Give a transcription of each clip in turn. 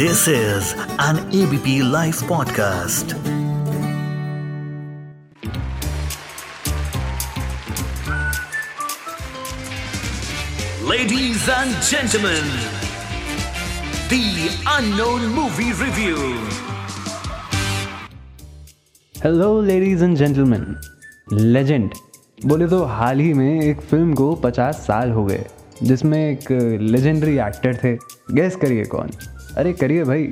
This is an ABP Life podcast. Ladies and gentlemen, the unknown movie review. Hello ladies and gentleman legend बोले तो हाल ही में एक film को 50 साल हो गए जिसमें एक लेजेंडरी एक्टर थे गैस करिए कौन अरे करिए भाई।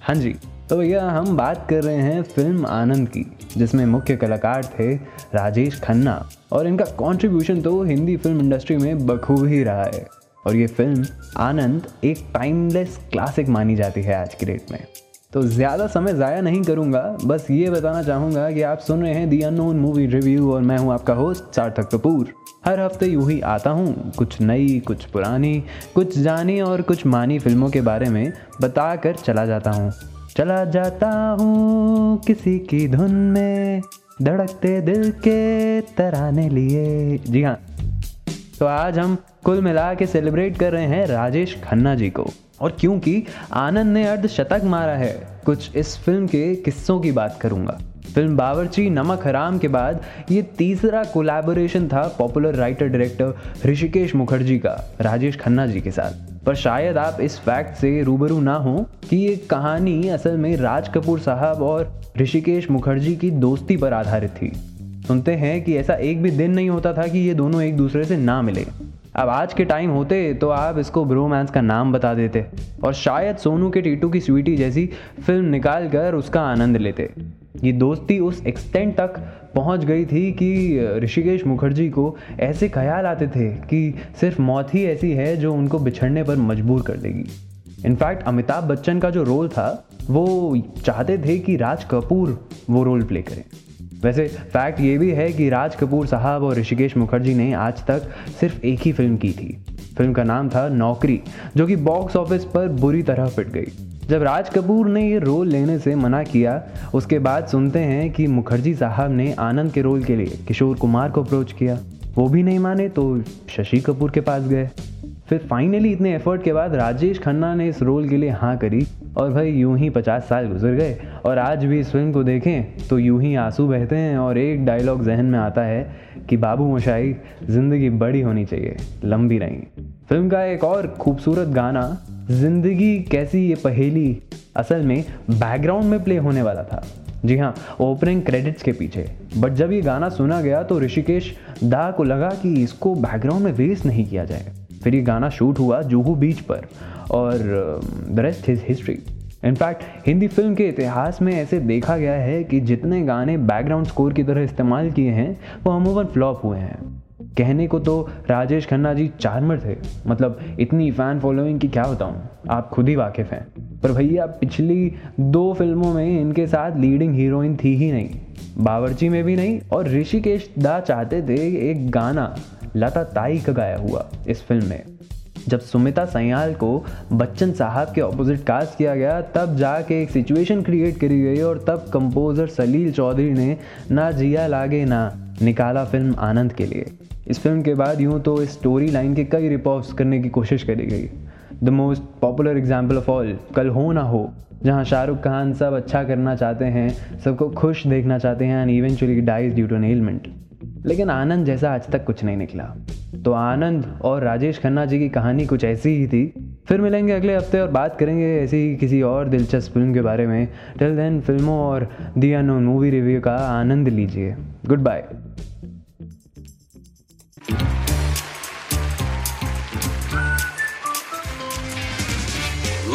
हाँ जी तो भैया हम बात कर रहे हैं फ़िल्म आनंद की, जिसमें मुख्य कलाकार थे राजेश खन्ना। और इनका कंट्रीब्यूशन तो हिंदी फ़िल्म इंडस्ट्री में बखूब ही रहा है। और ये फ़िल्म आनंद एक टाइमलेस क्लासिक मानी जाती है आज की डेट में। तो ज़्यादा समय ज़ाया नहीं करूँगा। बस ये बताना चाहूँगा कि आप सुन रहे हैं दी अननोन मूवी रिव्यू और मैं हूँ आपका होस्ट सार्थक कपूर। हर हफ़्ते यूँ ही आता हूँ, कुछ नई, कुछ पुरानी, कुछ जानी और कुछ मानी फ़िल्मों के बारे में बता कर चला जाता हूँ। चला जाता हूँ किसी की धुन में, धड़कते दिल के तराने लिए। जी हाँ तो आज हम कुल मिला के सेलिब्रेट कर रहे हैं राजेश खन्ना जी को। और क्योंकि आनंद ने अर्ध शतक मारा है, कुछ इस फ़िल्म के किस्सों की बात करूँगा। फ़िल्म बावर्ची, नमक हराम के बाद ये तीसरा कोलैबोरेशन था popular writer director Hrishikesh Mukherjee का, राजेश खन्ना जी के साथ। पर शायद आप इस फैक्ट से रूबरू ना हो कि ये कहानी असल में राज कपूर साहब और ऋषिकेश मुखर्जी की दोस्ती पर आधारित थी। सुनते हैं कि ऐसा एक भी दिन नहीं होता था कि ये दोनों एक दूसरे से ना मिले। अब आज के टाइम होते तो आप इसको ब्रोमैंस का नाम बता देते और शायद सोनू के टीटू की स्वीटी जैसी फ़िल्म निकाल कर उसका आनंद लेते। ये दोस्ती उस एक्सटेंट तक पहुँच गई थी कि ऋषिकेश मुखर्जी को ऐसे ख्याल आते थे कि सिर्फ़ मौत ही ऐसी है जो उनको बिछड़ने पर मजबूर कर देगी। इनफैक्ट अमिताभ बच्चन का जो रोल था, वो चाहते थे कि राज कपूर वो रोल प्ले करें। वैसे फैक्ट ये भी है कि राज कपूर साहब और ऋषिकेश मुखर्जी ने आज तक सिर्फ़ एक ही फ़िल्म की थी। फ़िल्म का नाम था नौकरी, जो कि बॉक्स ऑफ़िस पर बुरी तरह फिट गई। जब राज कपूर ने ये रोल लेने से मना किया, उसके बाद सुनते हैं कि मुखर्जी साहब ने आनंद के रोल के लिए किशोर कुमार को अप्रोच किया। वो भी नहीं माने तो शशि कपूर के पास गए। फिर फाइनली इतने एफर्ट के बाद राजेश खन्ना ने इस रोल के लिए हाँ करी और भाई यूँ ही पचास साल गुजर गए। और आज भी इस फ़िल्म को देखें तो यूँ ही आँसू बहते हैं और एक डायलॉग जहन में आता है कि बाबू मोशाई ज़िंदगी बड़ी होनी चाहिए, लंबी नहीं फ़िल्म का एक और खूबसूरत गाना, ज़िंदगी कैसी ये पहेली, असल में बैकग्राउंड में प्ले होने वाला था। जी हाँ ओपनिंग क्रेडिट्स के पीछे। बट जब ये गाना सुना गया तो ऋषिकेश दा को लगा कि इसको बैकग्राउंड में वेस्ट नहीं किया जाए फिर ये गाना शूट हुआ जूहू बीच पर और the rest is history in fact Hindi film के इतिहास में ऐसे देखा गया है कि जितने गाने बैकग्राउंड स्कोर की तरह इस्तेमाल किए हैं, वो अमूमन फ्लॉप हुए हैं। कहने को तो राजेश खन्ना जी चार्मर थे। मतलब इतनी फ़ैन फॉलोइंग की क्या बताऊँ? आप खुद ही वाकिफ़ हैं। पर भैया, पिछली दो फ़िल्मों में इनके साथ लीडिंग हीरोइन थी ही नहीं। बावर्ची में भी नहीं, और ऋषिकेश दा चाहते थे एक गाना, लता ताई का गाया हुआ इस फ़िल्म में। जब सुमिता सयाल को बच्चन साहब के ऑपोजिट कास्ट किया गया, तब जाके एक सिचुएशन क्रिएट करी गई और तब कंपोजर सलील चौधरी ने ना जिया लागे, ना निकाला फ़िल्म आनंद के लिए। इस फ़िल्म के बाद यूँ तो इस स्टोरी लाइन के कई रिपोर्ट्स करने की कोशिश करी गई। The most popular example of all Kal Ho Naa हो, जहाँ शाहरुख खान सब अच्छा करना चाहते हैं, सबको खुश देखना चाहते हैं and eventually dies due to element लेकिन आनंद जैसा आज तक कुछ नहीं निकला। तो आनंद और राजेश खन्ना जी की कहानी कुछ ऐसी ही थी। फिर मिलेंगे अगले हफ़्ते और बात करेंगे ऐसी ही किसी और दिलचस्प फ़िल्म के बारे में। टिल देन फ़िल्मों और दी अनोन मूवी रिव्यू का आनंद लीजिए। Good bye